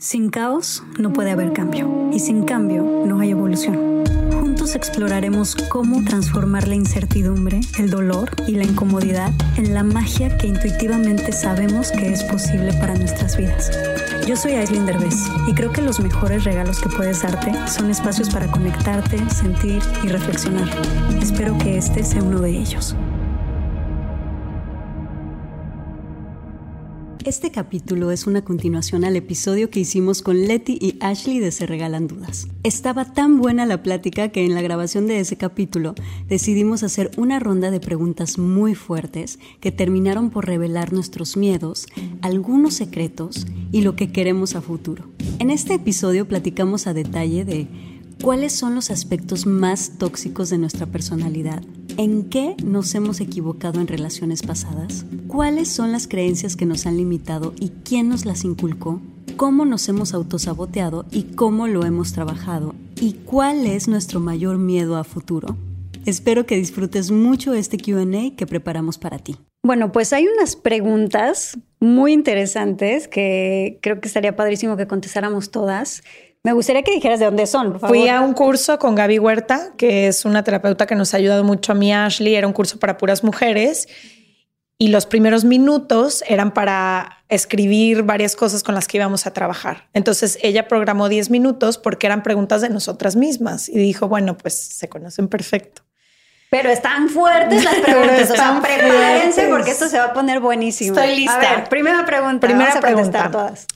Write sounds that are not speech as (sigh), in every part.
Sin caos no puede haber cambio y sin cambio no hay evolución. Juntos exploraremos cómo transformar la incertidumbre, el dolor y la incomodidad en la magia que intuitivamente sabemos que es posible para nuestras vidas. Yo soy Aislinn Derbez y creo que los mejores regalos que puedes darte son espacios para conectarte, sentir y reflexionar. Espero que este sea uno de ellos. Este capítulo es una continuación al episodio que hicimos con Letty y Ashley de Se Regalan Dudas. Estaba tan buena la plática que en la grabación de ese capítulo decidimos hacer una ronda de preguntas muy fuertes que terminaron por revelar nuestros miedos, algunos secretos y lo que queremos a futuro. En este episodio platicamos a detalle de cuáles son los aspectos más tóxicos de nuestra personalidad ¿En qué nos hemos equivocado en relaciones pasadas? ¿Cuáles son las creencias que nos han limitado y quién nos las inculcó? ¿Cómo nos hemos autosaboteado y cómo lo hemos trabajado? ¿Y cuál es nuestro mayor miedo a futuro? Espero que disfrutes mucho este QA que preparamos para ti. Bueno, pues hay unas preguntas muy interesantes que creo que estaría padrísimo que contestáramos todas. Me gustaría que dijeras de dónde son, por favor. Fui a un curso con Gaby Huerta, que es una terapeuta que nos ha ayudado mucho a mí, Ashley. Era un curso para puras mujeres. Y los primeros minutos eran para escribir varias cosas con las que íbamos a trabajar. Entonces ella programó 10 minutos porque eran preguntas de nosotras mismas y dijo, bueno, pues se conocen perfecto. Pero están fuertes las preguntas, (laughs) o sea, prepárense porque esto se va a poner buenísimo. Estoy lista. A ver, primera pregunta. Primera pregunta. Todas.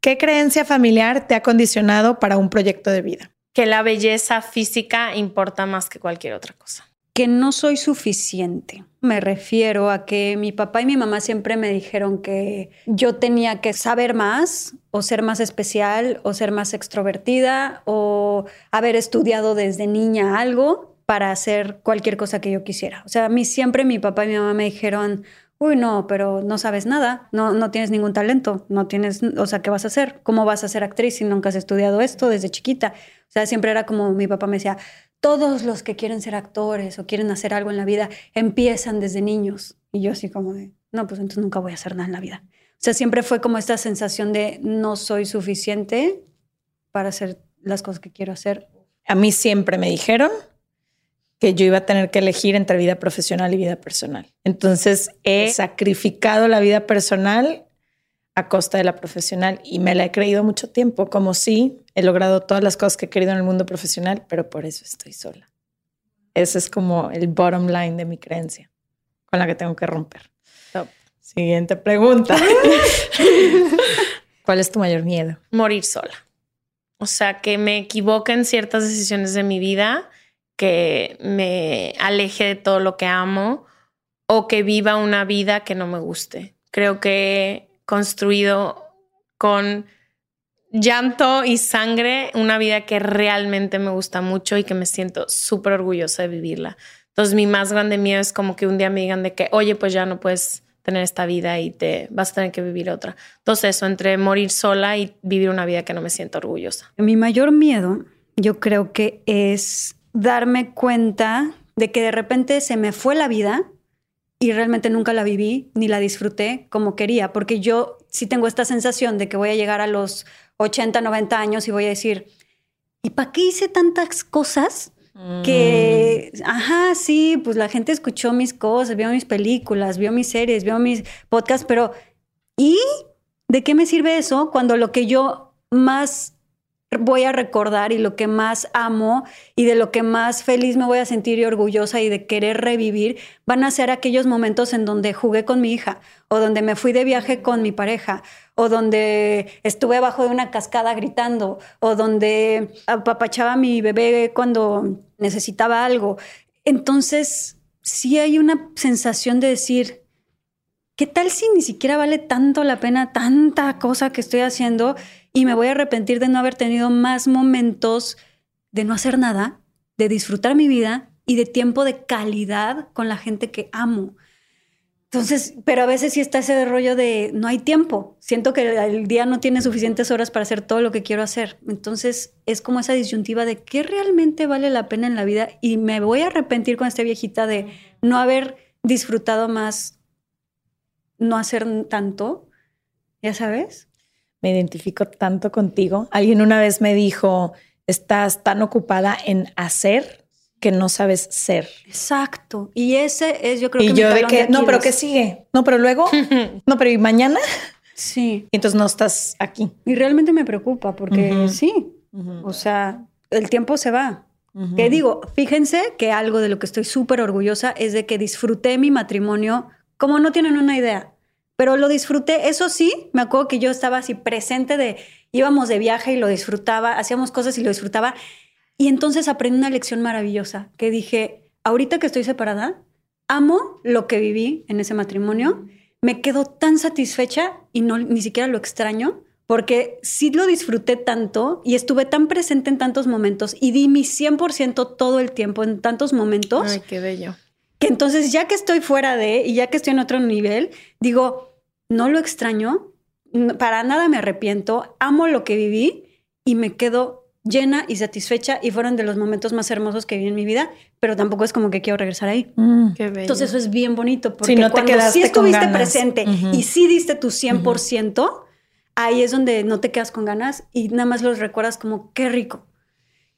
¿Qué creencia familiar te ha condicionado para un proyecto de vida? Que la belleza física importa más que cualquier otra cosa. Que no soy suficiente. Me refiero a que mi papá y mi mamá siempre me dijeron que yo tenía que saber más o ser más especial o ser más extrovertida o haber estudiado desde niña algo para hacer cualquier cosa que yo quisiera. O sea, a mí siempre mi papá y mi mamá me dijeron, uy, no, pero no sabes nada, no, no tienes ningún talento, no tienes, o sea, ¿qué vas a hacer? ¿Cómo vas a ser actriz si nunca has estudiado esto desde chiquita? O sea, siempre era como mi papá me decía, todos los que quieren ser actores o quieren hacer algo en la vida empiezan desde niños. Y yo así como de, no, pues entonces nunca voy a hacer nada en la vida. O sea, siempre fue como esta sensación de no soy suficiente para hacer las cosas que quiero hacer. A mí siempre me dijeron que yo iba a tener que elegir entre vida profesional y vida personal. Entonces he sacrificado la vida personal a costa de la profesional y me la he creído mucho tiempo, como si he logrado todas las cosas que he querido en el mundo profesional, pero por eso estoy sola. Ese es como el bottom line de mi creencia con la que tengo que romper. Siguiente pregunta. (laughs) ¿Cuál es tu mayor miedo? Morir sola. O sea, que me equivoque en ciertas decisiones de mi vida que me aleje de todo lo que amo o que viva una vida que no me guste. Creo que he construido con llanto y sangre una vida que realmente me gusta mucho y que me siento súper orgullosa de vivirla. Entonces mi más grande miedo es como que un día me digan de que, oye, pues ya no puedes tener esta vida y te vas a tener que vivir otra. Entonces eso, entre morir sola y vivir una vida que no me siento orgullosa. Mi mayor miedo, yo creo que es darme cuenta de que de repente se me fue la vida y realmente nunca la viví ni la disfruté como quería, porque yo sí tengo esta sensación de que voy a llegar a los 80, 90 años y voy a decir, ¿y para qué hice tantas cosas? Que, mm. ajá, sí, pues la gente escuchó mis cosas, vio mis películas, vio mis series, vio mis podcasts, pero ¿y de qué me sirve eso cuando lo que yo más voy a recordar y lo que más amo y de lo que más feliz me voy a sentir y orgullosa y de querer revivir van a ser aquellos momentos en donde jugué con mi hija o donde me fui de viaje con mi pareja o donde estuve abajo de una cascada gritando o donde apapachaba a mi bebé cuando necesitaba algo. Entonces, sí hay una sensación de decir, ¿qué tal si ni siquiera vale tanto la pena tanta cosa que estoy haciendo y me voy a arrepentir de no haber tenido más momentos de no hacer nada, de disfrutar mi vida y de tiempo de calidad con la gente que amo? Entonces, pero a veces sí está ese rollo de no hay tiempo. Siento que el día no tiene suficientes horas para hacer todo lo que quiero hacer. Entonces, es como esa disyuntiva de qué realmente vale la pena en la vida y me voy a arrepentir con esta viejita de no haber disfrutado más no hacer tanto, ya sabes. me identifico tanto contigo. Alguien una vez me dijo, estás tan ocupada en hacer que no sabes ser. Exacto. Y ese es, yo creo y que... yo de que, no, pero ¿qué sigue? No, pero luego, (laughs) no, pero ¿y mañana? Sí. Y entonces no estás aquí. Y realmente me preocupa porque sí, o sea, el tiempo se va. Que digo, fíjense que algo de lo que estoy súper orgullosa es de que disfruté mi matrimonio como no tienen una idea, pero lo disfruté. Eso sí, me acuerdo que yo estaba así presente de, íbamos de viaje y lo disfrutaba, hacíamos cosas y lo disfrutaba. Y entonces aprendí una lección maravillosa que dije, ahorita que estoy separada, amo lo que viví en ese matrimonio, me quedo tan satisfecha y no ni siquiera lo extraño porque sí lo disfruté tanto y estuve tan presente en tantos momentos y di mi 100% todo el tiempo en tantos momentos. Ay, qué bello. Que entonces ya que estoy fuera de y ya que estoy en otro nivel, digo, no lo extraño, para nada me arrepiento, amo lo que viví y me quedo llena y satisfecha y fueron de los momentos más hermosos que vi en mi vida, pero tampoco es como que quiero regresar ahí. Mm. Qué bello. Entonces eso es bien bonito porque no te cuando sí estuviste ganas. presente y sí diste tu 100%, ahí es donde no te quedas con ganas y nada más los recuerdas como qué rico.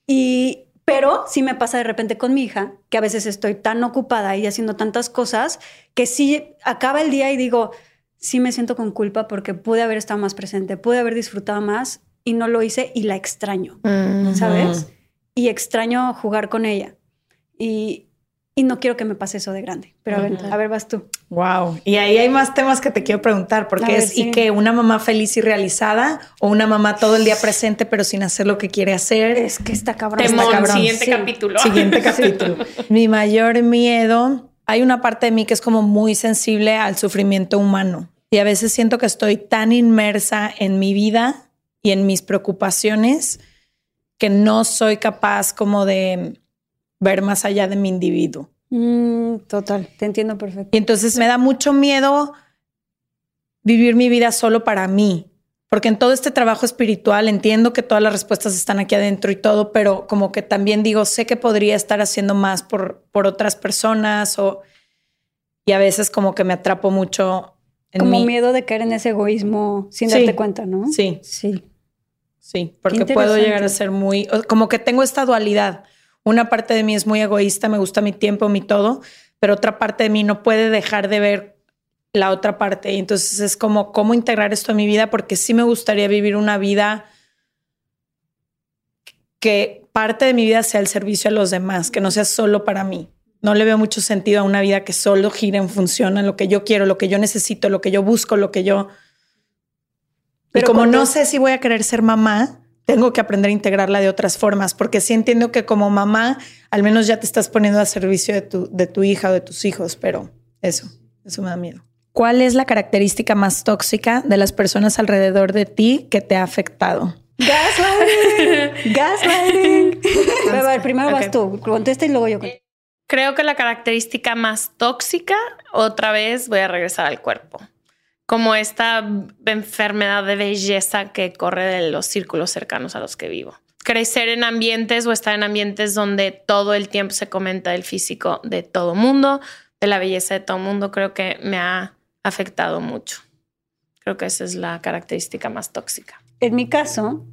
Y pero sí me pasa de repente con mi hija, que a veces estoy tan ocupada y haciendo tantas cosas que sí acaba el día y digo, sí me siento con culpa porque pude haber estado más presente, pude haber disfrutado más y no lo hice y la extraño. ¿sabes? Y extraño jugar con ella. Y, y no quiero que me pase eso de grande. Pero a ver, a ver, vas tú. Wow. Y ahí hay más temas que te quiero preguntar, A porque ver, es sí. y que una mamá feliz y realizada o una mamá todo el día presente pero sin hacer lo que quiere hacer. Es que está cabrón. Temón, está cabrón. siguiente Sí. capítulo. Siguiente (laughs) capítulo. Mi mayor miedo, hay una parte de mí que es como muy sensible al sufrimiento humano y a veces siento que estoy tan inmersa en mi vida y en mis preocupaciones que no soy capaz como de ver más allá de mi individuo. Mm, total, te entiendo perfecto. Y entonces me da mucho miedo vivir mi vida solo para mí, porque en todo este trabajo espiritual entiendo que todas las respuestas están aquí adentro y todo, pero como que también digo, sé que podría estar haciendo más por, por otras personas o... Y a veces como que me atrapo mucho en Como mí. miedo de caer en ese egoísmo sin Sí. darte cuenta, ¿no? Sí, Sí. sí, porque puedo llegar a ser muy... Como que tengo esta dualidad. Una parte de mí es muy egoísta, me gusta mi tiempo, mi todo, pero otra parte de mí no puede dejar de ver la otra parte. Y entonces es como cómo integrar esto en mi vida, porque sí me gustaría vivir una vida que parte de mi vida sea el servicio a los demás, que no sea solo para mí. No le veo mucho sentido a una vida que solo gira en función a lo que yo quiero, lo que yo necesito, lo que yo busco, lo que yo... Pero y como cuando- no sé si voy a querer ser mamá, tengo que aprender a integrarla de otras formas, porque sí entiendo que como mamá, al menos ya te estás poniendo a servicio de tu, de tu hija o de tus hijos, pero eso, eso me da miedo. ¿Cuál es la característica más tóxica de las personas alrededor de ti que te ha afectado? Gaslighting. Gaslighting. (laughs) a ver, primero vas tú. Contesta y luego yo. contesto. Creo que la característica más tóxica, otra vez voy a regresar al cuerpo. Como esta enfermedad de belleza que corre de los círculos cercanos a los que vivo. Crecer en ambientes o estar en ambientes donde todo el tiempo se comenta el físico de todo mundo, de la belleza de todo mundo, creo que me ha afectado mucho. Creo que esa es la característica más tóxica. En mi caso,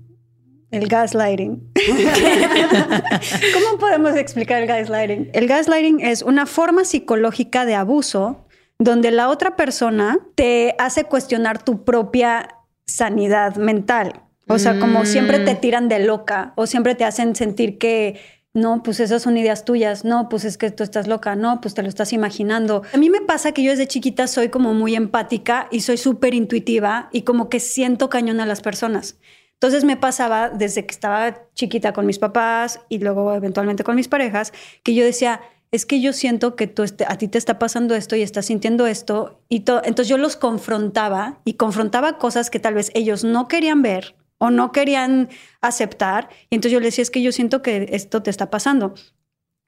el gaslighting. (laughs) ¿Cómo podemos explicar el gaslighting? El gaslighting es una forma psicológica de abuso donde la otra persona te hace cuestionar tu propia sanidad mental. O sea, como siempre te tiran de loca o siempre te hacen sentir que no, pues esas son ideas tuyas. No, pues es que tú estás loca. No, pues te lo estás imaginando. A mí me pasa que yo desde chiquita soy como muy empática y soy súper intuitiva y como que siento cañón a las personas. Entonces me pasaba desde que estaba chiquita con mis papás y luego eventualmente con mis parejas, que yo decía, es que yo siento que tú este- a ti te está pasando esto y estás sintiendo esto. Y to- entonces yo los confrontaba y confrontaba cosas que tal vez ellos no querían ver o no querían aceptar. Y entonces yo les decía, es que yo siento que esto te está pasando.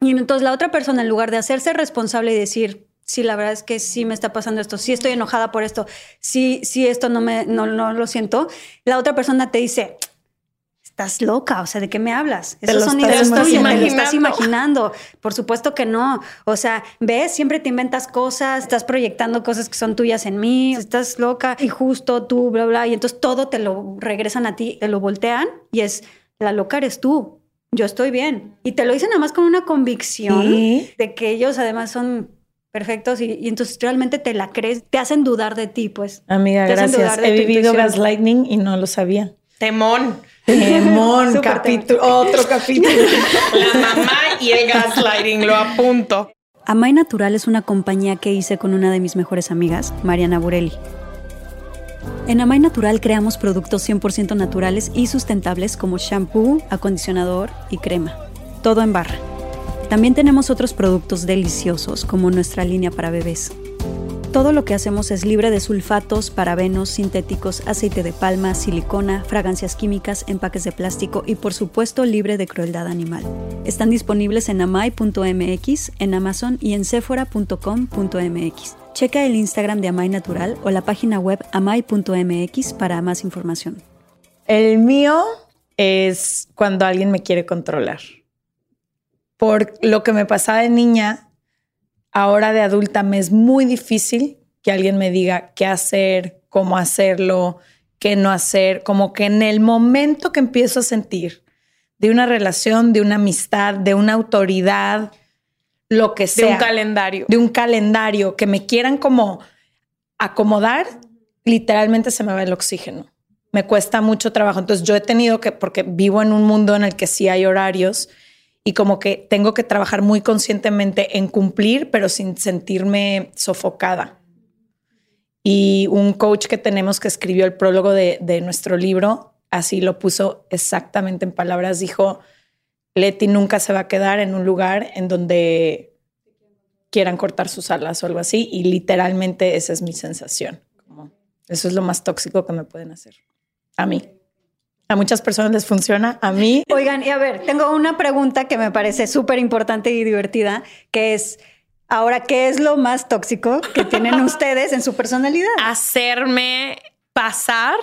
Y entonces la otra persona, en lugar de hacerse responsable y decir, sí, la verdad es que sí me está pasando esto, sí estoy enojada por esto, sí, sí, esto no me, no, no lo siento, la otra persona te dice, estás loca, o sea, ¿de qué me hablas? Esos lo son estás ideas tuyas, te lo estás imaginando. Por supuesto que no. O sea, ves, siempre te inventas cosas, estás proyectando cosas que son tuyas en mí, estás loca y justo tú, bla, bla, y entonces todo te lo regresan a ti, te lo voltean y es, la loca eres tú, yo estoy bien. Y te lo dicen nada más con una convicción Sí. de que ellos además son perfectos y, y entonces realmente te la crees, te hacen dudar de ti, pues. Amiga, gracias. He vivido intuición. gaslighting y no lo sabía. Temón. Temón, capítulo, otro capítulo. La mamá y el gaslighting, lo apunto. Amay Natural es una compañía que hice con una de mis mejores amigas, Mariana Burelli. En Amay Natural creamos productos 100% naturales y sustentables como shampoo, acondicionador y crema. Todo en barra. También tenemos otros productos deliciosos como nuestra línea para bebés. Todo lo que hacemos es libre de sulfatos, parabenos, sintéticos, aceite de palma, silicona, fragancias químicas, empaques de plástico y por supuesto libre de crueldad animal. Están disponibles en amai.mx, en Amazon y en sephora.com.mx. Checa el Instagram de Amai Natural o la página web amai.mx para más información. El mío es cuando alguien me quiere controlar. Por lo que me pasaba de niña, ahora de adulta me es muy difícil que alguien me diga qué hacer, cómo hacerlo, qué no hacer. Como que en el momento que empiezo a sentir de una relación, de una amistad, de una autoridad, lo que De sea un calendario. de un calendario que me quieran como acomodar, literalmente se me va el oxígeno. Me cuesta mucho trabajo. Entonces yo he tenido que, porque vivo en un mundo en el que sí hay horarios y como que tengo que trabajar muy conscientemente en cumplir, pero sin sentirme sofocada. Y un coach que tenemos que escribió el prólogo de, nuestro libro, así lo puso exactamente en palabras, dijo, Leti nunca se va a quedar en un lugar en donde quieran cortar sus alas o algo así. Y literalmente esa es mi sensación. Eso es lo más tóxico que me pueden hacer. A mí. A muchas personas les funciona. A mí. Oigan, y a ver, tengo una pregunta que me parece súper importante y divertida, que es, ahora, ¿qué es lo más tóxico que tienen (laughs) ustedes en su personalidad? Hacerme pasar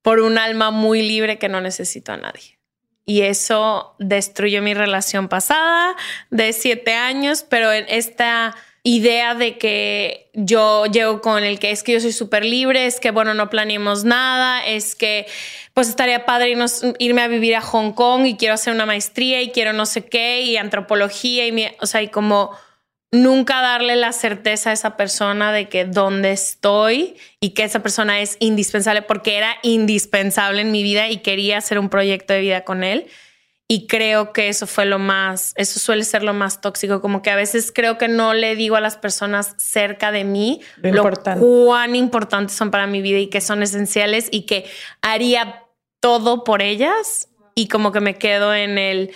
por un alma muy libre que no necesito a nadie. Y eso destruyó mi relación pasada de siete años, pero en esta idea de que yo llego con el que es que yo soy súper libre, es que bueno, no planeemos nada, es que pues estaría padre irme a vivir a Hong Kong y quiero hacer una maestría y quiero no sé qué y antropología y o sea, y como nunca darle la certeza a esa persona de que dónde estoy y que esa persona es indispensable porque era indispensable en mi vida y quería hacer un proyecto de vida con él. Y creo que eso fue lo más, eso suele ser lo más tóxico, como que a veces creo que no le digo a las personas cerca de mí Lo lo, importante. cuán importantes son para mi vida y que son esenciales y que haría todo por ellas y como que me quedo en el,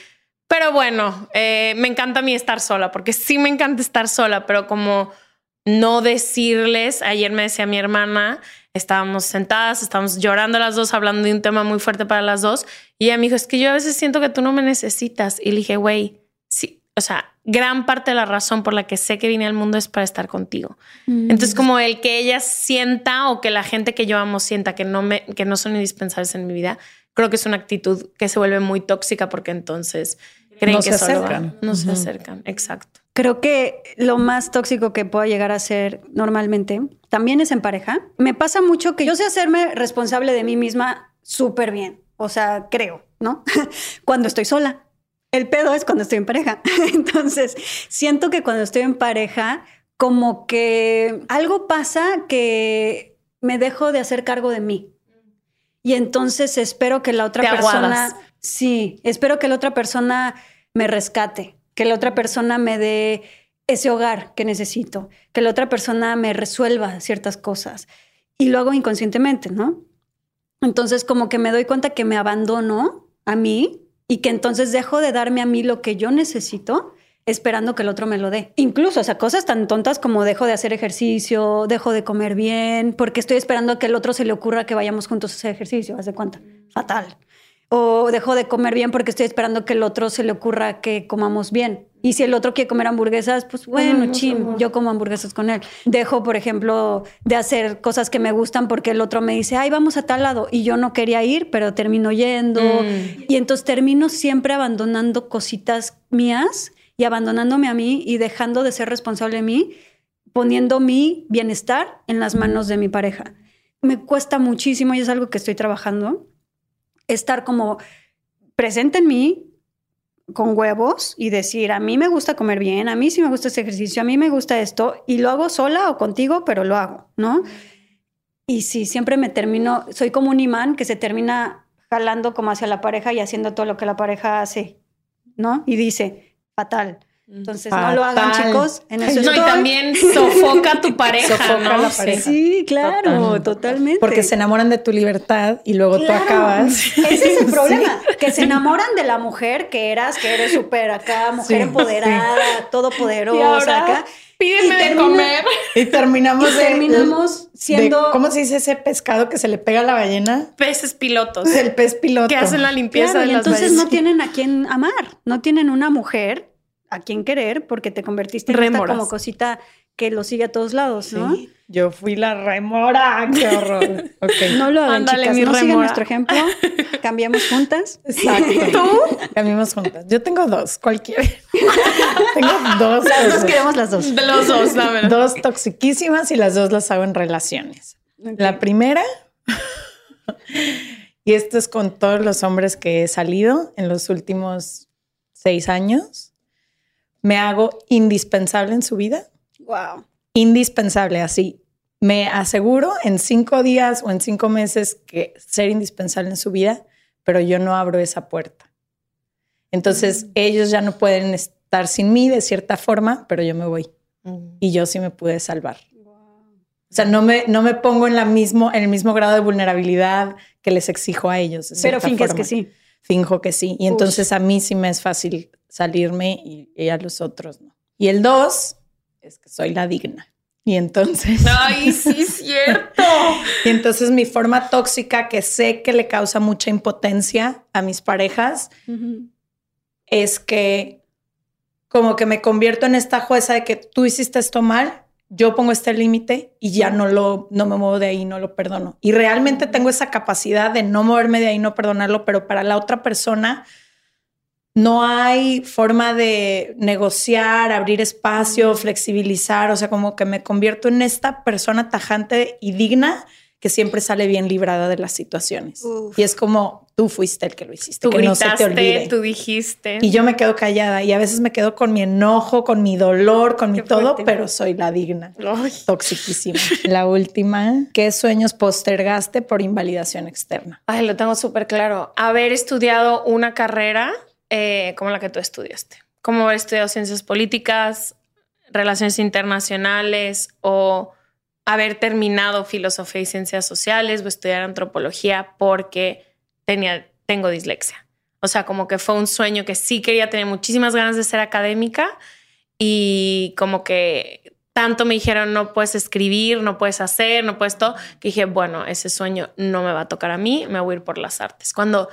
pero bueno, eh, me encanta a mí estar sola, porque sí me encanta estar sola, pero como no decirles, ayer me decía mi hermana, estábamos sentadas, estábamos llorando las dos, hablando de un tema muy fuerte para las dos, y ella me dijo, es que yo a veces siento que tú no me necesitas, y le dije, güey, sí, o sea, gran parte de la razón por la que sé que vine al mundo es para estar contigo. Entonces, como el que ella sienta o que la gente que yo amo sienta que no me, que no son indispensables en mi vida, creo que es una actitud que se vuelve muy tóxica porque entonces creen No que se solo acercan. no se acercan. Exacto. Creo que lo más tóxico que puedo llegar a ser normalmente también es en pareja. Me pasa mucho que yo sé hacerme responsable de mí misma súper bien. O sea, creo, ¿no? (laughs) cuando estoy sola. El pedo es cuando estoy en pareja. (laughs) Entonces, siento que cuando estoy en pareja, como que algo pasa que me dejo de hacer cargo de mí. Y entonces espero que la otra Te persona, aguadas. sí, espero que la otra persona me rescate, que la otra persona me dé ese hogar que necesito, que la otra persona me resuelva ciertas cosas. Y lo hago inconscientemente, ¿no? Entonces como que me doy cuenta que me abandono a mí y que entonces dejo de darme a mí lo que yo necesito esperando que el otro me lo dé. Incluso, o sea, cosas tan tontas como dejo de hacer ejercicio, dejo de comer bien, porque estoy esperando a que el otro se le ocurra que vayamos juntos a hacer ejercicio, ¿haz de cuenta? Fatal. O dejo de comer bien porque estoy esperando que el otro se le ocurra que comamos bien. Y si el otro quiere comer hamburguesas, pues bueno, chim, yo como hamburguesas con él. Dejo, por ejemplo, de hacer cosas que me gustan porque el otro me dice, ay, vamos a tal lado. Y yo no quería ir, pero termino yendo. Mm. Y entonces termino siempre abandonando cositas mías y abandonándome a mí y dejando de ser responsable de mí, poniendo mi bienestar en las manos de mi pareja. Me cuesta muchísimo y es algo que estoy trabajando, estar como presente en mí con huevos y decir, a mí me gusta comer bien, a mí sí me gusta este ejercicio, a mí me gusta esto, y lo hago sola o contigo, pero lo hago, ¿no? Y sí, siempre me termino, soy como un imán que se termina jalando como hacia la pareja y haciendo todo lo que la pareja hace, ¿no? Y dice, fatal. Entonces, no lo hagan, chicos. En eso No, y también sofoca a tu pareja, (laughs) Sofoca ¿no? a la Sí. pareja. Sí, claro, Total. totalmente. Porque se enamoran de tu libertad y luego Claro. tú acabas. (laughs) Ese es el (laughs) problema, que se enamoran de la mujer que eras, que eres súper acá, mujer Sí, empoderada, Y todopoderosa ahora, acá. pídeme Y de comer. Y terminamos, Y de- terminamos de- siendo- ¿Cómo se dice ese pescado que se le pega a la ballena? Peces pilotos El pez piloto. que hacen la limpieza Claro, de y las entonces no tienen a quién amar, no tienen una mujer a quien querer porque te convertiste en esta como cosita que lo sigue a todos lados, ¿no? Sí, Yo fui la remora. Qué horror. (laughs) No lo hagan, Ándale, chicas, mi no sigan rémora. nuestro ejemplo, (laughs) cambiamos juntas. Exacto. (laughs) ¿Tú? Cambiamos juntas. Yo tengo dos, cualquiera. tengo dos. Las dos queremos las dos. De los dos, la verdad. Dos toxiquísimas y las dos las hago en relaciones. La primera, y esto es con todos los hombres que he salido en los últimos seis años, me hago indispensable en su vida. Wow. Indispensable, así. Me aseguro en cinco días o en cinco meses que ser indispensable en su vida, pero yo no abro esa puerta. Entonces ellos ya no pueden estar sin mí de cierta forma, pero yo me voy y yo sí me pude salvar. O sea, no me, no me pongo en, la mismo, en el mismo grado de vulnerabilidad que les exijo a ellos. Pero finges forma. que sí. Finjo que sí. Y entonces a mí sí me es fácil salirme y, y a los otros no. Y el dos es que soy la digna. Y entonces, (laughs) Ay, sí, es cierto. (laughs) y entonces mi forma tóxica que sé que le causa mucha impotencia a mis parejas es que como que me convierto en esta jueza de que tú hiciste esto mal, yo pongo este límite y ya no lo no me muevo de ahí, no lo perdono. Y realmente tengo esa capacidad de no moverme de ahí, no perdonarlo, pero para la otra persona no hay forma de negociar, abrir espacio, flexibilizar, o sea, como que me convierto en esta persona tajante y digna que siempre sale bien librada de las situaciones. Uf. Y es como tú fuiste el que lo hiciste, Tú que no se te gritaste, olvide. tú dijiste. Y yo me quedo callada y a veces me quedo con mi enojo, con mi dolor, con mi todo, fuerte. pero soy la digna. Ay. Toxiquísima. (laughs) La última, ¿qué sueños postergaste por invalidación externa? Ay, lo tengo súper claro. Haber estudiado una carrera eh, como la que tú estudiaste. Como haber estudiado ciencias políticas, relaciones internacionales o haber terminado filosofía y ciencias sociales o estudiar antropología porque tenía, tengo dislexia. O sea, como que fue un sueño que sí quería tener muchísimas ganas de ser académica y como que tanto me dijeron no puedes escribir, no puedes hacer, no puedes todo, que dije, bueno, ese sueño no me va a tocar a mí, me voy a ir por las artes. Cuando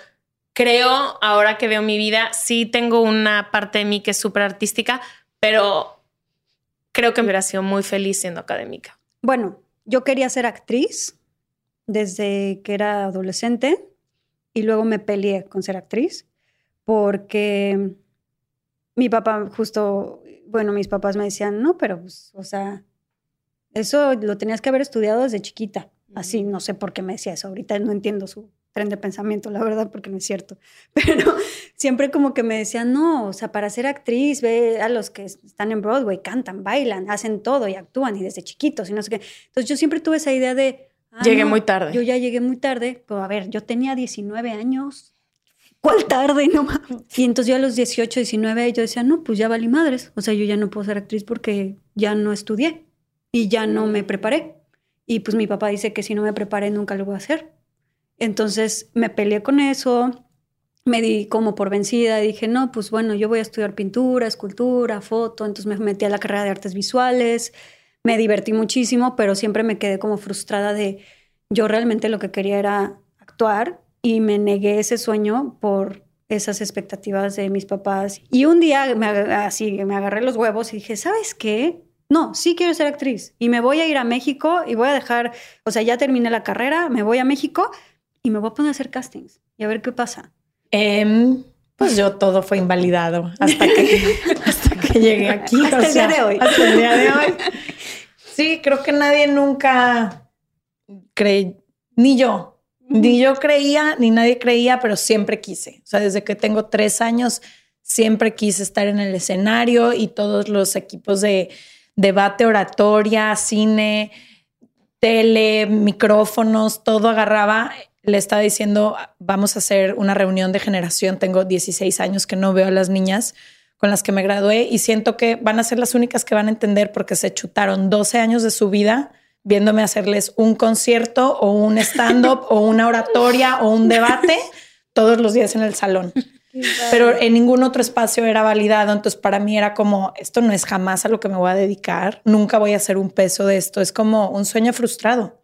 creo, ahora que veo mi vida, sí tengo una parte de mí que es súper artística, pero creo que me hubiera sido muy feliz siendo académica. Bueno, yo quería ser actriz desde que era adolescente y luego me peleé con ser actriz porque mi papá justo, bueno, mis papás me decían, no, pero, pues, o sea, eso lo tenías que haber estudiado desde chiquita. Así, no sé por qué me decía eso. Ahorita no entiendo su tren de pensamiento, la verdad, porque no es cierto. (laughs) Pero siempre como que me decían, no, o sea, para ser actriz, ve a los que están en Broadway, cantan, bailan, hacen todo y actúan y desde chiquitos y no sé qué. Entonces yo siempre tuve esa idea de... ah, Llegué no, muy tarde. Yo ya llegué muy tarde, pero a ver, yo tenía 19 años. ¿Cuál tarde? (laughs) No. Y entonces yo a los 18, 19, yo decía, no, pues ya valí madres. O sea, yo ya no puedo ser actriz porque ya no estudié y ya no me preparé. Y pues mi papá dice que si no me preparé nunca lo voy a hacer. Entonces me peleé con eso, me di como por vencida y dije, no, pues bueno, yo voy a estudiar pintura, escultura, foto. Entonces me metí a la carrera de artes visuales, me divertí muchísimo, pero siempre me quedé como frustrada de yo realmente lo que quería era actuar y me negué ese sueño por esas expectativas de mis papás. Y un día me, así me agarré los huevos y dije, ¿sabes qué? No, sí quiero ser actriz y me voy a ir a México y voy a dejar, o sea, ya terminé la carrera, me voy a México y me voy a poner a hacer castings y a ver qué pasa. Em, pues yo todo fue invalidado hasta que, (laughs) hasta que llegué aquí. Hasta el día de hoy. Hasta el día de hoy. (laughs) Sí, creo que nadie nunca cree, ni yo, ni yo creía, ni nadie creía, pero siempre quise. O sea, desde que tengo tres años, siempre quise estar en el escenario y todos los equipos de debate, oratoria, cine, tele, micrófonos, todo agarraba. Le estaba diciendo, vamos a hacer una reunión de generación. Tengo 16 años que no veo a las niñas con las que me gradué y siento que van a ser las únicas que van a entender porque se chutaron 12 años de su vida viéndome hacerles un concierto o un stand-up (laughs) o una oratoria o un debate todos los días en el salón. Pero en ningún otro espacio era validado. Entonces para mí era como, esto no es jamás a lo que me voy a dedicar. Nunca voy a hacer un peso de esto. Es como un sueño frustrado.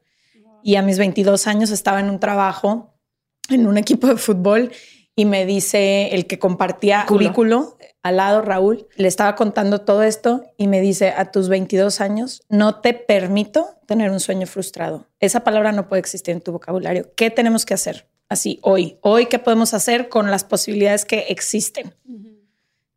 Y a mis 22 años estaba en un trabajo en un equipo de fútbol y me dice el que compartía currículo al lado, Raúl, le estaba contando todo esto y me dice, a tus 22 años no te permito tener un sueño frustrado. Esa palabra no puede existir en tu vocabulario. ¿Qué tenemos que hacer? Así, hoy, hoy, ¿qué podemos hacer con las posibilidades que existen?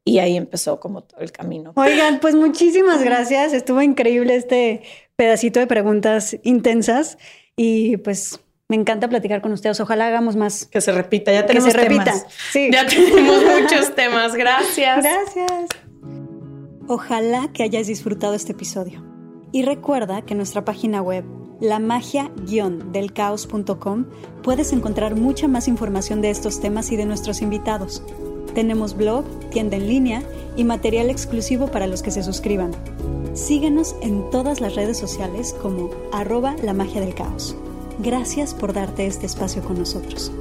Y ahí empezó como todo el camino. Oigan, pues muchísimas gracias. Estuvo increíble este pedacito de preguntas intensas y pues me encanta platicar con ustedes. Ojalá hagamos más. Que se repita. Ya tenemos que se repita. Sí. Ya tenemos muchos temas. Gracias. Gracias. Ojalá que hayas disfrutado este episodio. Y recuerda que en nuestra página web, la magia-delcaos.com, puedes encontrar mucha más información de estos temas y de nuestros invitados. Tenemos blog, tienda en línea y material exclusivo para los que se suscriban. Síguenos en todas las redes sociales como arroba la magia del caos. Gracias por darte este espacio con nosotros.